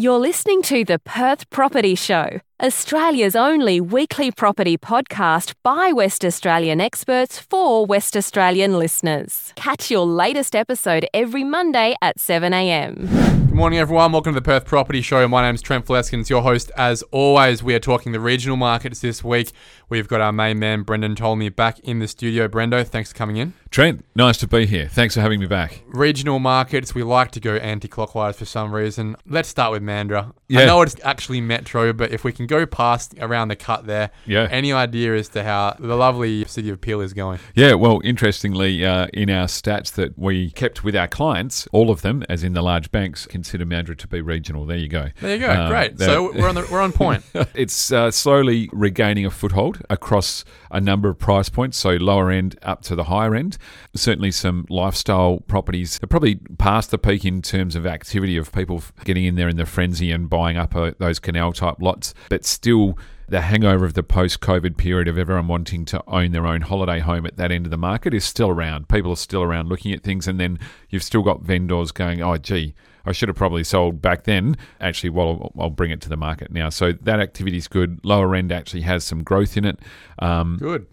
You're listening to the Perth Property Show, Australia's only weekly property podcast by West Australian experts for West Australian listeners. Catch your latest episode every Monday at 7am. Good morning, everyone. Welcome to the Perth Property Show. My name's Trent Fleskens, your host. As always, we are talking the regional markets this week. We've got our main man, Brendon Ptolomey, back in the studio. Brendo, thanks for coming in. Trent, nice to be here. Thanks for having me back. Regional markets, we like to go anti clockwise for some reason. Let's start with Mandurah. I know it's actually Metro, but if we can go past around the cut there, Yeah. any idea as to how the lovely city of Peel is going? Yeah, well, interestingly, uh, in our stats that we kept with our clients, all of them, as in the large banks, consider Mandurah to be regional. There you go. There you go. Uh, Great. that- So we're on the, we're on point. it's uh, slowly regaining a foothold across a number of price points, so lower end up to the higher end. Certainly, some lifestyle properties are probably past the peak in terms of activity of people getting in there in the frenzy and buying up uh, those canal type lots, but still. The hangover of the post COVID period of everyone wanting to own their own holiday home at that end of the market is still around. People are still around looking at things, and then you've still got vendors going, oh, gee, I should have probably sold back then. Actually, well, I'll bring it to the market now. So that activity is good. Lower end actually has some growth in it, um, Good.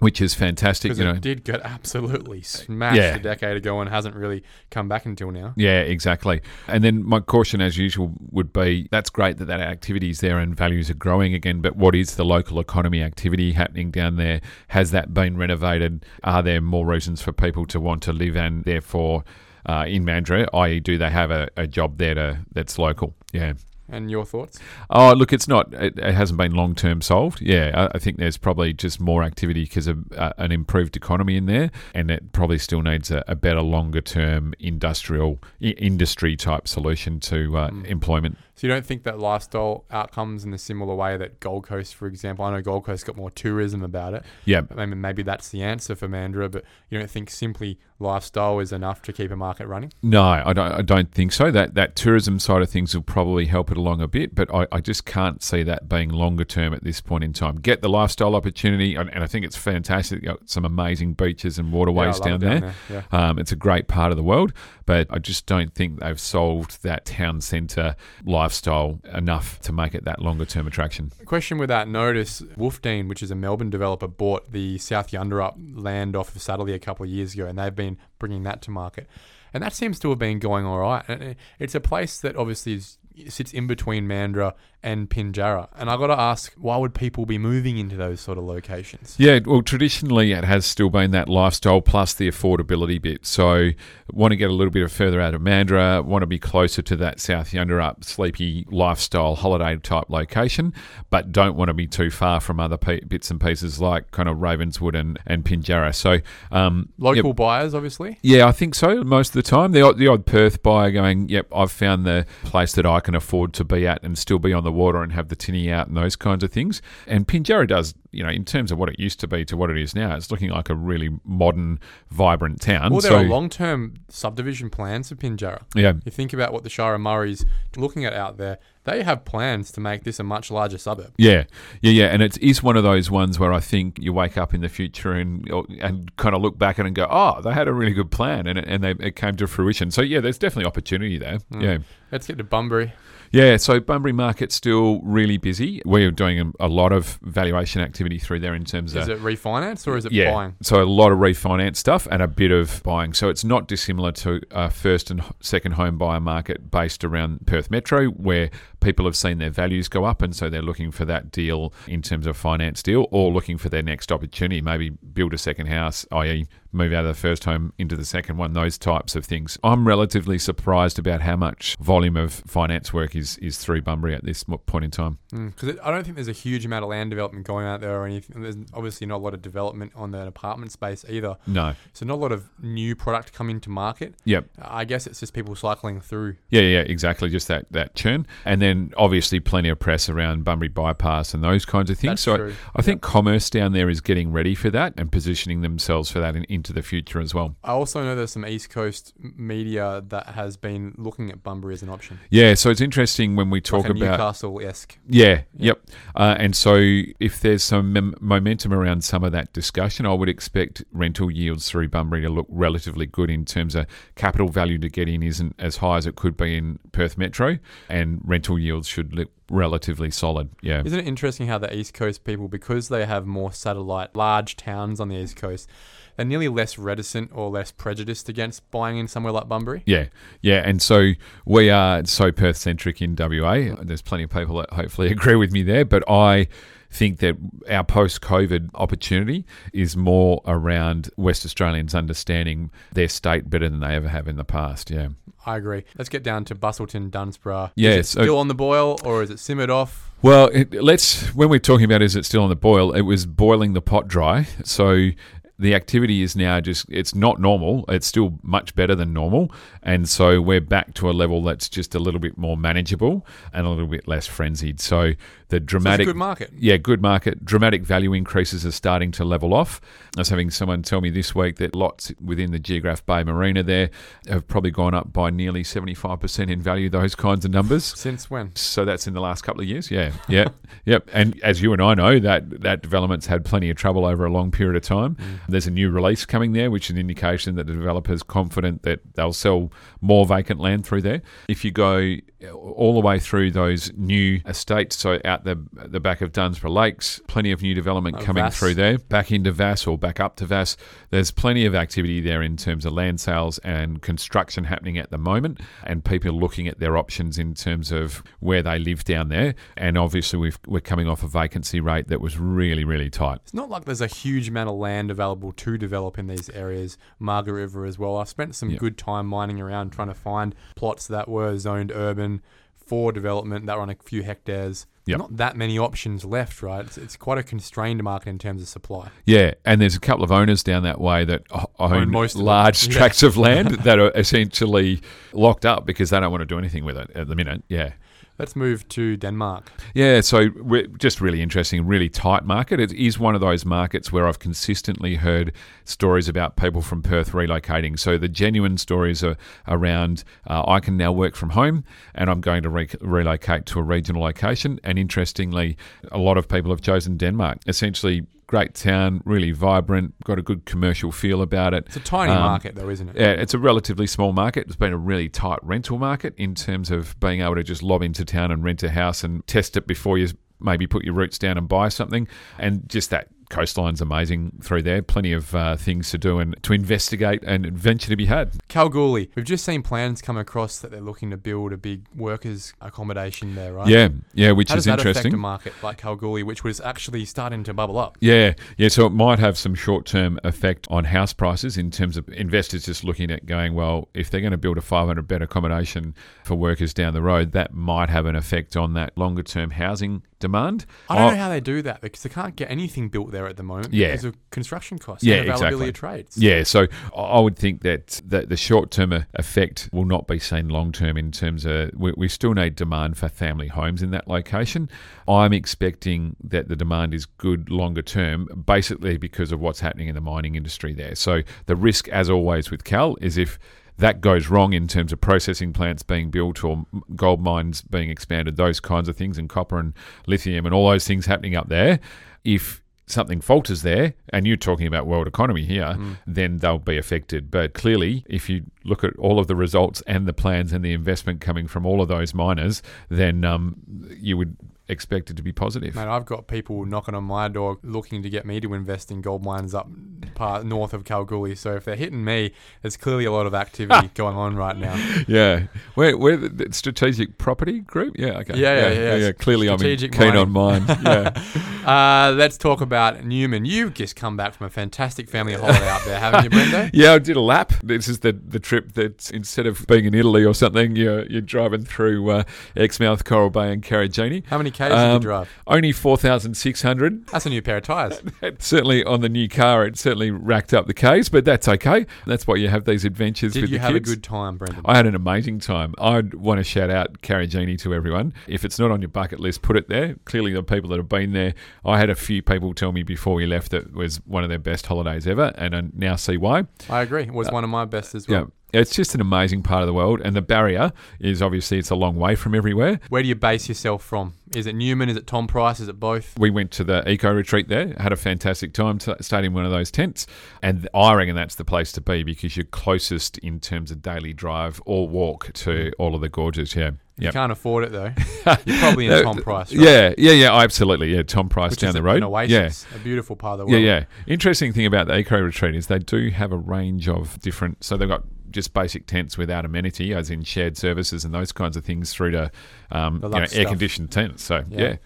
which is fantastic. You know, it did get absolutely smashed Yeah. a decade ago and hasn't really come back until now. Yeah, exactly. And then my caution, as usual, would be that's great that that activity is there and values are growing again. But what is the local economy activity happening down there? Has that been renovated? Are there more reasons for people to want to live and therefore uh, in Mandurah? I.e., do they have a, a job there to, that's local? Yeah. And your thoughts? Oh, look, it's not. It, it hasn't been long term solved. Yeah, I, I think there's probably just more activity because of uh, an improved economy in there, and it probably still needs a, a better longer term industrial I- industry type solution to uh, employment. So you don't think that lifestyle outcomes in a similar way that Gold Coast, for example, I know Gold Coast got more tourism about it. Yeah, I mean, maybe that's the answer for Mandurah, but you don't think simply lifestyle is enough to keep a market running? No, I don't. I don't think so. That that tourism side of things will probably help it along a bit, but I, I just can't see that being longer term at this point in time. Get the lifestyle opportunity, and, and I think it's fantastic. You've got some amazing beaches and waterways Yeah, love down it there. Yeah. Um, it's a great part of the world, but I just don't think they've solved that town centre lifestyle enough to make it that longer term attraction. Question with that notice Wolfdene, which is a Melbourne developer, bought the South Yunderup land off of Satterley a couple of years ago, and they've been bringing that to market. And that seems to have been going all right. And uh, It's a place that obviously is, sits in between Mandurah and Pinjarra. And i got to ask, why would people be moving into those sort of locations? Yeah, well, traditionally it has still been that lifestyle plus the affordability bit. So, want to get a little bit further out of Mandurah, want to be closer to that South Yunderup sleepy lifestyle holiday type location, but don't want to be too far from other pe- bits and pieces like kind of Ravenswood and, and Pinjarra. So, um, Local buyers, obviously. Yeah, I think so. Most of the time, the the odd Perth buyer going, "Yep, I've found the place that I can afford to be at and still be on the water and have the tinny out and those kinds of things." And Pinjarra does, you know, in terms of what it used to be to what it is now, it's looking like a really modern, vibrant town. Well, there so, are long term subdivision plans for Pinjarra. yeah, You think about what the Shire of Murray's looking at out there, they have plans to make this a much larger suburb. Yeah, yeah, yeah, and it is one of those ones where I think you wake up in the future and and kind of look back at it and go, oh, they had a really good plan, and it, and they, it came to fruition. So yeah, there's definitely opportunity there. Hmm. Yeah. Let's get to Bunbury. Yeah, so Bunbury Market's still really busy. We're doing a, lot of valuation activity through there in terms of. Is it refinance or is it yeah, buying? so a lot of refinance stuff and a bit of buying. So it's not dissimilar to a first and second home buyer market based around Perth Metro, where people have seen their values go up, and so they're looking for that deal in terms of finance deal, or looking for their next opportunity, maybe build a second house, i.e., move out of the first home into the second one, those types of things. I'm relatively surprised about how much volume of finance work is is through Bunbury at this point in time. Mm, because I don't think there's a huge amount of land development going out there or anything. There's obviously not a lot of development on the apartment space either. No. So not a lot of new product coming to market. Yep. I guess it's just people cycling through. Yeah, yeah, exactly. Just that that churn, and then then obviously plenty of press around Bunbury bypass and those kinds of things. That's so true. I, I think commerce down there is getting ready for that and positioning themselves for that in, into the future as well. I also know there's some East Coast media that has been looking at Bunbury as an option. Yeah, so it's interesting when we talk like about Newcastle esque. Yeah, yep. Uh, and so if there's some mem- momentum around some of that discussion, I would expect rental yields through Bunbury to look relatively good in terms of capital value to get in isn't as high as it could be in Perth Metro, and rental yields should look relatively solid. Yeah. Isn't it interesting how the East Coast people, because they have more satellite, large towns on the East Coast, they're nearly less reticent or less prejudiced against buying in somewhere like Bunbury? Yeah, yeah, and so we are so Perth centric in WA. There's plenty of people that hopefully agree with me there, but I think that our post COVID opportunity is more around West Australians understanding their state better than they ever have in the past. Yeah. I agree. Let's get down to Busselton, Dunsborough. Yeah, Is it so- still on the boil or is it simmered off? Well, it, let's when we're talking about is it still on the boil? It was boiling the pot dry. So the activity is now just it's not normal. It's still much better than normal, and so we're back to a level that's just a little bit more manageable and a little bit less frenzied. So the So it's a dramatic good market. yeah, good market. Dramatic value increases are starting to level off. I was having someone tell me this week that lots within the Geographe Bay Marina there have probably gone up by nearly 75% in value, those kinds of numbers. Since when? So that's in the last couple of years. Yeah, yeah, yep. And as you and I know, that that development's had plenty of trouble over a long period of time. Mm. There's a new release coming there, which is an indication that the developer's confident that they'll sell more vacant land through there. If you go all the way through those new estates, so out the the back of Dunsborough Lakes, plenty of new development Oh, coming Vasse. through there, back into Vasse or back up to Vasse. There's plenty of activity there in terms of land sales and construction happening at the moment, and people looking at their options in terms of where they live down there. And obviously, we've, we're coming off a vacancy rate that was really, really tight. It's not like there's a huge amount of land available to develop in these areas. Margaret River as well. I've spent some Yeah. good time mining around trying to find plots that were zoned urban for development that were on a few hectares. Yep. Not that many options left, right? It's, it's quite a constrained market in terms of supply. Yeah, and there's a couple of owners down that way that own, most of large Yeah. tracts of land that are essentially locked up because they don't want to do anything with it at the minute. Yeah. Let's move to Denmark. Yeah, so we're just really interesting, really tight market. It is one of those markets where I've consistently heard stories about people from Perth relocating. So the genuine stories are around uh, I can now work from home and I'm going to re- relocate to a regional location. And interestingly, a lot of people have chosen Denmark. Essentially, great town, really vibrant, got a good commercial feel about it. It's a tiny Um, market, though, isn't it? Yeah, it's a relatively small market. It's been a really tight rental market in terms of being able to just lob into town and rent a house and test it before you maybe put your roots down and buy something. And just that coastline's amazing through there. Plenty of uh, things to do and to investigate and adventure to be had. Kalgoorlie. We've just seen plans come across that they're looking to build a big workers' accommodation there, right? Yeah, yeah, which How is does that interesting. affect a market like Kalgoorlie, which was actually starting to bubble up? Yeah, yeah. So it might have some short term effect on house prices in terms of investors just looking at going, well, if they're going to build a 500 bed accommodation for workers down the road, that might have an effect on that longer term housing demand. I don't Oh, know how they do that because they can't get anything built there at the moment Yeah. because of construction costs Yeah, and availability exactly. of trades. Yeah, so I- I would think that the, the short term effect will not be seen long term in terms of we, we still need demand for family homes in that location. I'm expecting that the demand is good longer term, basically because of what's happening in the mining industry there. So the risk, as always with Kal, is if that goes wrong in terms of processing plants being built or gold mines being expanded, those kinds of things, and copper and lithium and all those things happening up there. If something falters there, and you're talking about world economy here, then they'll be affected. But clearly, if you look at all of the results and the plans and the investment coming from all of those miners, then um, you would expect it to be positive. Mate, I've got people knocking on my door looking to get me to invest in gold mines up part north of Kalgoorlie. So if they're hitting me, there's clearly a lot of activity going on right now. Yeah, we're, we're the strategic property group. Yeah, okay. Yeah, yeah, yeah. Clearly, Strategic I'm keen on mine. Yeah, Uh, let's talk about Newman. You've just come back from a fantastic family holiday up there, haven't you, Brendo? Yeah, I did a lap. This is the the trip that instead of being in Italy or something, you're, you're driving through uh, Exmouth, Coral Bay, and Karijini. How many k's Um, drive? Only 4,600. That's a new pair of tyres. certainly on the new car, it certainly racked up the Ks, but that's okay. That's why you have these adventures Did with you the have kids. a good time, Brendon? I had an amazing time. I'd want to shout out Karijini to everyone. If it's not on your bucket list, put it there. Clearly, the people that have been there, I had a few people tell me before we left that it was one of their best holidays ever, and I now see why. I agree. It was one of my best as well. Uh, Yeah, it's just an amazing part of the world, and the barrier is obviously it's a long way from everywhere. Where do you base yourself from? Is it Newman? Is it Tom Price? Is it both? We went to the eco retreat there, had a fantastic time, t- stayed in one of those tents, and I reckon that's the place to be because you're closest in terms of daily drive or walk to all of the gorges. Yeah, You yeah. can't afford it though. You're probably in Tom Price, right? Yeah, yeah, yeah, absolutely. Yeah, Tom Price Which down the road. An oasis, a beautiful part of the world. yeah, yeah. Interesting thing about the eco retreat is they do have a range of different. So they've got just basic tents without amenity, as in shared services and those kinds of things, through to um, you know, air conditioned tents. So Yeah. yeah,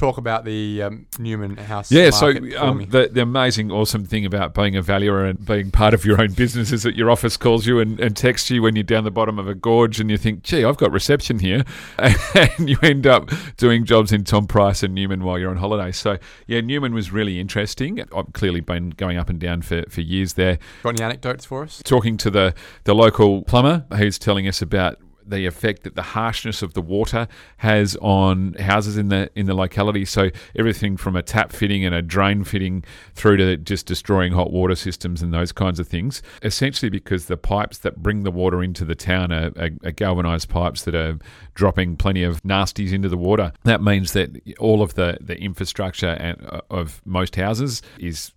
Talk about the um, Newman House. Yeah, so um, the, the amazing, awesome thing about being a valuer and being part of your own business is that your office calls you and, and texts you when you're down the bottom of a gorge and you think, gee, I've got reception here. And you end up doing jobs in Tom Price and Newman while you're on holiday. So, yeah, Newman was really interesting. I've clearly been going up and down for, for years there. Got any anecdotes for us? Talking to the, the local plumber who's telling us about the effect that the harshness of the water has on houses in the in the locality. So everything from a tap fitting and a drain fitting through to just destroying hot water systems and those kinds of things. Essentially, because the pipes that bring the water into the town are, are, are galvanized pipes that are dropping plenty of nasties into the water. That means that all of the the infrastructure and, uh, of most houses is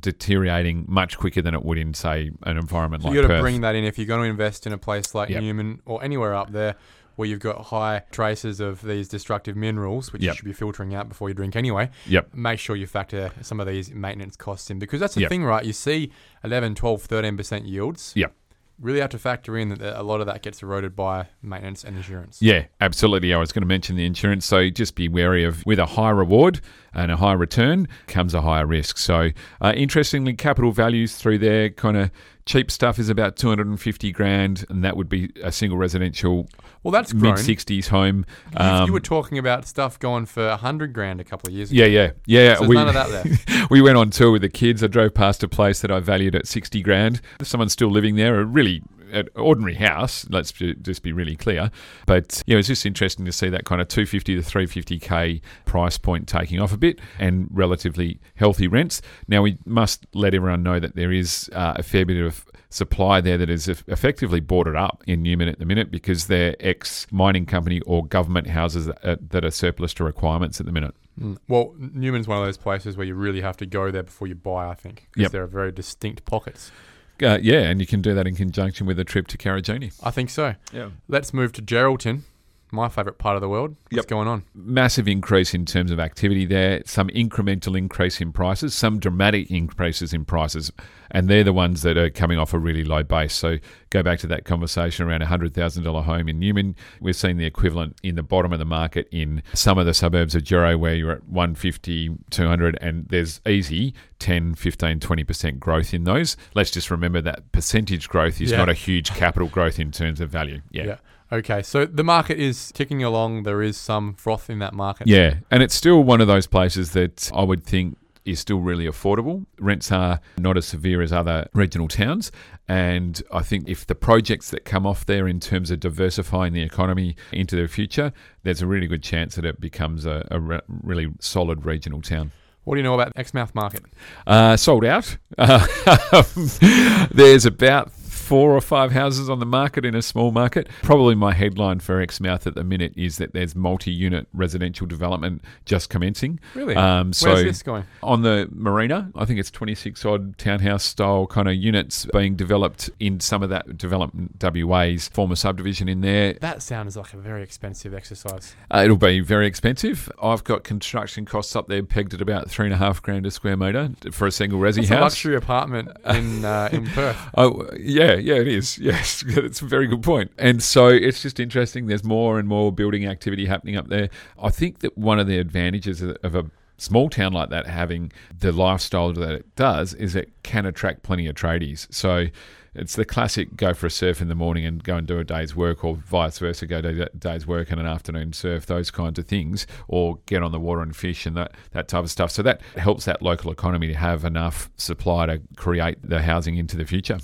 deteriorating much quicker than it would in say an environment So like you got to Perth. bring that in if you're going to invest in a place like Yep. Newman or anywhere up there where you've got high traces of these destructive minerals, which Yep. you should be filtering out before you drink anyway. Yep. Make sure you factor some of these maintenance costs in because that's the Yep. thing, right? You see 11, 12, 13% yields. Yep. Really have to factor in that a lot of that gets eroded by maintenance and insurance. Yeah, absolutely. I was going to mention the insurance, so just be wary of with a high reward and a high return comes a higher risk. So, uh, interestingly, capital values through there kind of cheap stuff is about 250 grand, and that would be a single residential Well, that's mid 60s home. You- Um, you were talking about stuff going for 100 grand a couple of years ago. yeah, yeah, yeah. So there's none of that there. we went on tour with the kids. I drove past a place that I valued at 60 grand. Someone's still living there, a really an ordinary house, let's ju- just be really clear. But yeah, it's just interesting to see that kind of 250 to 350k price point taking off a bit and relatively healthy rents. Now, we must let everyone know that there is uh, a fair bit of supply there that is eff- effectively boarded up in Newman at the minute because they're ex mining company or government houses that are, that are surplus to requirements at the minute. Mm. Well, Newman's one of those places where you really have to go there before you buy, I think, because Yep. there are very distinct pockets. Uh, yeah, and you can do that in conjunction with a trip to Karijini. I think so. Yeah. Let's move to Geraldton, my favourite part of the world. What's Yep. going on? Massive increase in terms of activity there, some incremental increase in prices, some dramatic increases in prices, and they're the ones that are coming off a really low base. So go back to that conversation around a $100,000 home in Newman. We've seen the equivalent in the bottom of the market in some of the suburbs of Gero where you're at 150, 200, and there's easy 10, 15, 20% growth in those. Let's just remember that percentage growth is Yeah. not a huge capital growth in terms of value. Yeah. Okay, so the market is ticking along. There is some froth in that market. Yeah, and it's still one of those places that I would think is still really affordable. Rents are not as severe as other regional towns. And I think if the projects that come off there in terms of diversifying the economy into the future, there's a really good chance that it becomes a, a re- really solid regional town. What do you know about Exmouth Market? Uh, sold out. Uh, there's about four or five houses on the market in a small market. Probably my headline for Exmouth at the minute is that there's multi-unit residential development just commencing. Really? Um, so Where's this going? on the marina, I think it's 26 odd townhouse style kind of units being developed in some of that development WA's former subdivision in there. That sounds like a very expensive exercise. Uh, it'll be very expensive. I've got construction costs up there pegged at about three and a half grand a square metre for a single resi a house. luxury apartment in uh, in Perth. Oh yeah, yeah, it is. Yes, it's a very good point. And so it's just interesting. There's more and more building activity happening up there. I think that one of the advantages of of a small town like that having the lifestyle that it does is it can attract plenty of tradies. So it's the classic go for a surf in the morning and go and do a day's work, or vice versa, go do a day's work and an afternoon surf, those kinds of things, or get on the water and fish and that, that type of stuff. So that helps that local economy to have enough supply to create the housing into the future.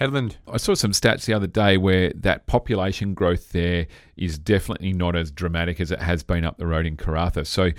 Hedland. I saw some stats the other day where that population growth there is definitely not as dramatic as it has been up the road in Karratha. So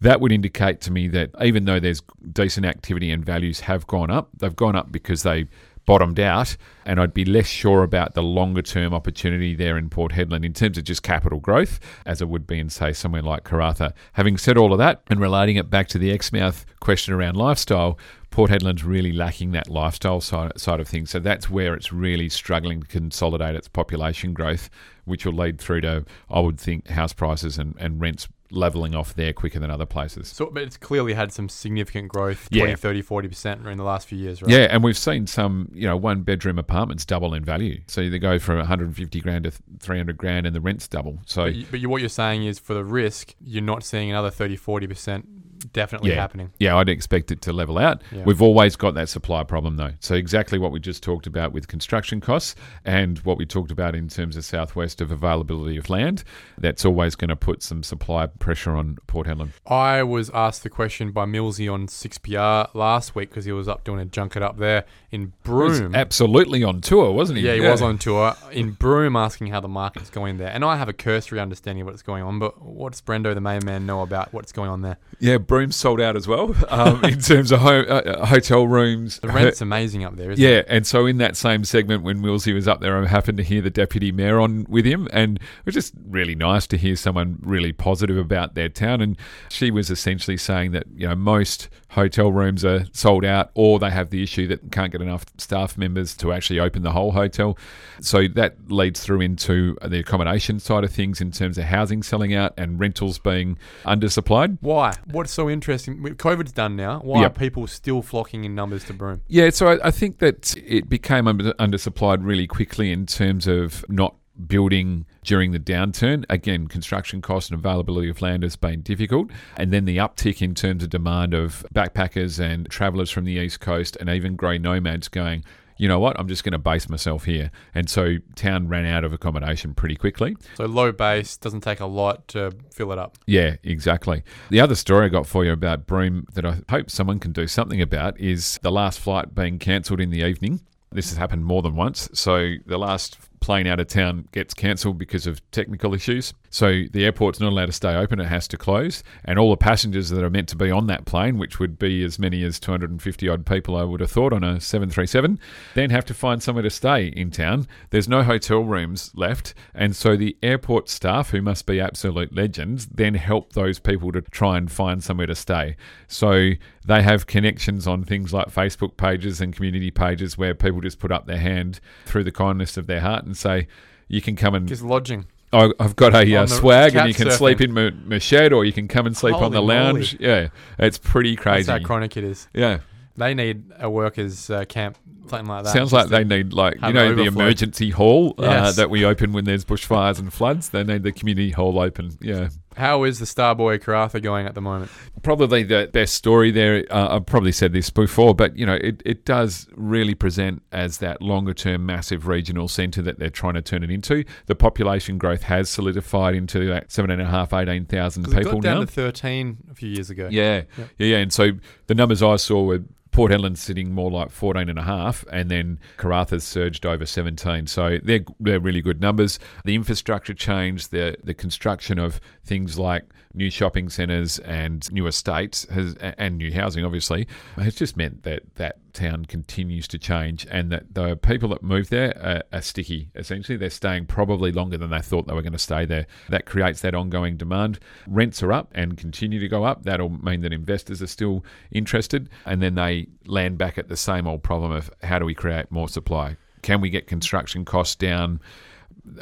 that would indicate to me that even though there's decent activity and values have gone up, they've gone up because they bottomed out, and I'd be less sure about the longer term opportunity there in Port Hedland in terms of just capital growth as it would be in, say, somewhere like Karratha. Having said all of that and relating it back to the Exmouth question around lifestyle, Port Hedland's really lacking that lifestyle side, side of things. So that's where it's really struggling to consolidate its population growth, which will lead through to, I would think, house prices and, and rents leveling off there quicker than other places. So, but it's clearly had some significant growth, Yeah. 20, 30, 40% in the last few years, right? Yeah, and we've seen some, you know, one bedroom apartments double in value. So they go from 150 grand to 300 grand and the rents double. So But, you, but you, what you're saying is for the risk, you're not seeing another 30, 40% definitely Yeah. happening. Yeah, I'd expect it to level out. Yeah. We've always got that supply problem, though. So, exactly what we just talked about with construction costs and what we talked about in terms of southwest of availability of land, that's always going to put some supply pressure on Port Hedland. I was asked the question by Millsy on 6PR last week because he was up doing a junket up there in Broome. absolutely on tour, wasn't he? Yeah, he was on tour in Broome asking how the market's going there. And I have a cursory understanding of what's going on, but what's Brendo, the main man, know about what's going on there? Yeah, Broome sold out as well um, in terms of ho- uh, hotel rooms. The rent's amazing up there, isn't Yeah, it? and so in that same segment when Millsy was up there, I happened to hear the deputy mayor on with him, and it was just really nice to hear someone really positive about their town. And she was essentially saying that you know most hotel rooms are sold out, or they have the issue that can't get enough staff members to actually open the whole hotel. So that leads through into the accommodation side of things in terms of housing selling out and rentals being undersupplied. Why? What's so interesting? with- COVID's done now. Why Yep. are people still flocking in numbers to Broome? Yeah, so I, I think that it became under, undersupplied really quickly in terms of not building during the downturn. Again, construction costs and availability of land has been difficult. And then the uptick in terms of demand of backpackers and travellers from the East Coast and even grey nomads going, you know what, I'm just going to base myself here. And so town ran out of accommodation pretty quickly. So low base doesn't take a lot to fill it up. Yeah, exactly. The other story I got for you about Broome that I hope someone can do something about is the last flight being cancelled in the evening. This has happened more than once. So the last plane out of town gets cancelled because of technical issues. So the airport's not allowed to stay open, it has to close. And all the passengers that are meant to be on that plane, which would be as many as 250 odd people, I would have thought, on a 737, then have to find somewhere to stay in town. There's no hotel rooms left. And so the airport staff, who must be absolute legends, then help those people to try and find somewhere to stay. So they have connections on things like Facebook pages and community pages where people just put up their hand through the kindness of their heart and say, you can come and Just lodging. I've got a uh, swag, and you can surfing. sleep in my, my shed, or you can come and sleep on the Holy lounge. Yeah, it's pretty crazy. That's how chronic it is. Yeah, They need a workers' uh, camp, something like that. sounds like they need like you know the emergency hall uh, Yes. that we open when there's bushfires and floods. They need the community hall open. Yeah, How is the Starboy Karratha going at the moment? probably the best story there. Uh, I've probably said this before, but you know, it, it does really present as that longer term massive regional centre that they're trying to turn it into. The population growth has solidified into that seven and a half, eighteen thousand people got down now. to 13 a few years ago. Yeah, Yep. yeah, yeah. And so the numbers I saw were Port Hedland sitting more like 14 and a half, and then Karratha's surged over 17. So they're, they're really good numbers. The infrastructure change, the, the construction of things like new shopping centres and new estates has, and new housing, obviously, has just meant that that town continues to change and that the people that move there are, are sticky. Essentially, they're staying probably longer than they thought they were going to stay there. That creates that ongoing demand. Rents are up and continue to go up. That'll mean that investors are still interested, and then they land back at the same old problem of how do we create more supply? Can we get construction costs down?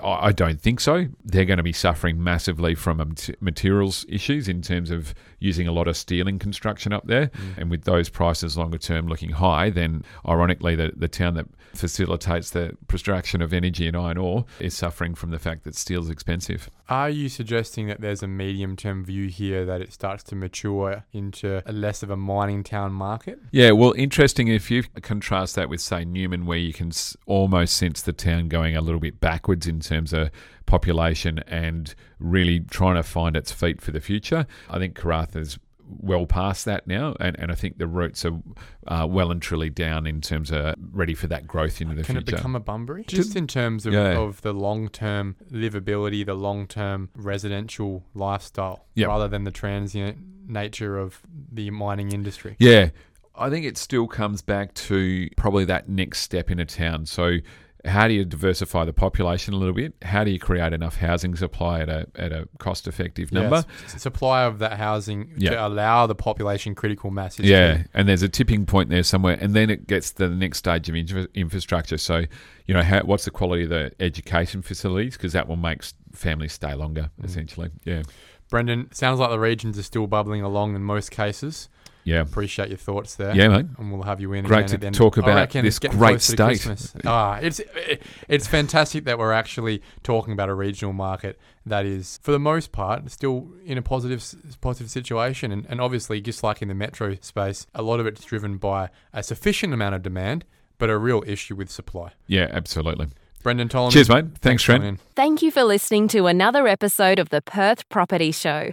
I don't think so. They're going to be suffering massively from materials issues in terms of using a lot of steel in construction up there. Mm. And with those prices longer term looking high, then ironically, the, the town that facilitates the production of energy and iron ore is suffering from the fact that steel is expensive. Are you suggesting that there's a medium term view here that it starts to mature into a less of a mining town market? Yeah, well, interesting if you contrast that with, say, Newman, where you can almost sense the town going a little bit backwards in terms of population and really trying to find its feet for the future. I think Karratha's well past that now, and, and I think the roots are uh, well and truly down in terms of ready for that growth into the future. Can it become a Bunbury? Just in terms of, Yeah. of the long term livability, the long term residential lifestyle, Yep. rather than the transient nature of the mining industry. Yeah. I think it still comes back to probably that next step in a town. So, how do you diversify the population a little bit? How do you create enough housing supply at a at a cost effective number? Yes. Supply of that housing Yeah. to allow the population critical mass. Yeah, key. and there's a tipping point there somewhere, and then it gets to the next stage of infra- infrastructure. So, you know, how, what's the quality of the education facilities? Because that will make families stay longer, Mm. essentially. Yeah, Brendon, sounds like the regions are still bubbling along in most cases. Yeah, Appreciate your thoughts there. yeah, mate. and we'll have you in. Great again to at talk about this great closer state. Ah, it's it's fantastic that we're actually talking about a regional market that is, for the most part, still in a positive situation. And, and obviously, just like in the metro space, a lot of it's driven by a sufficient amount of demand, but a real issue with supply. Yeah, absolutely. Brendon Tolan. Cheers, mate. Thanks, for Trent. Thank you for listening to another episode of the Perth Property Show.